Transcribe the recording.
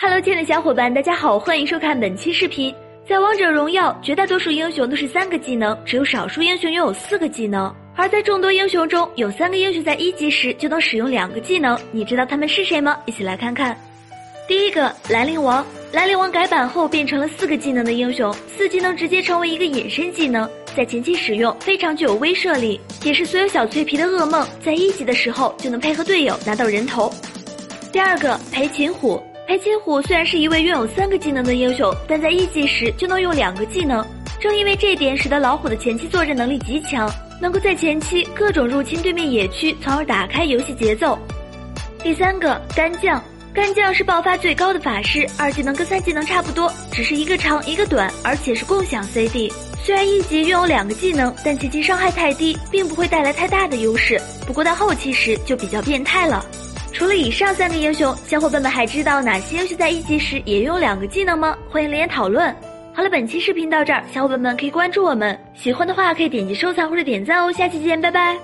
Hello，亲爱的小伙伴，大家好，欢迎收看本期视频。在王者荣耀，绝大多数英雄都是三个技能，只有少数英雄拥有四个技能。而在众多英雄中，有三个英雄在一级时就能使用两个技能，你知道他们是谁吗？一起来看看。第一个，兰陵王。兰陵王改版后变成了四个技能的英雄，四技能直接成为一个隐身技能，在前期使用非常具有威慑力，也是所有小脆皮的噩梦。在一级的时候就能配合队友拿到人头。第二个，裴擒虎。裴擒虎虽然是一位拥有三个技能的英雄，但在一级时就能用两个技能。正因为这点，使得老虎的前期作战能力极强，能够在前期各种入侵对面野区，从而打开游戏节奏。第三个干将，干将是爆发最高的法师，二技能跟三技能差不多，只是一个长一个短，而且是共享 CD。虽然一级拥有两个技能，但前期伤害太低，并不会带来太大的优势。不过到后期时就比较变态了。除了以上三个英雄，小伙伴们还知道哪些英雄在一级时也拥有两个技能吗？欢迎留言讨论。好了，本期视频到这儿，小伙伴们可以关注我们，喜欢的话可以点击收藏或者点赞哦。下期见，拜拜。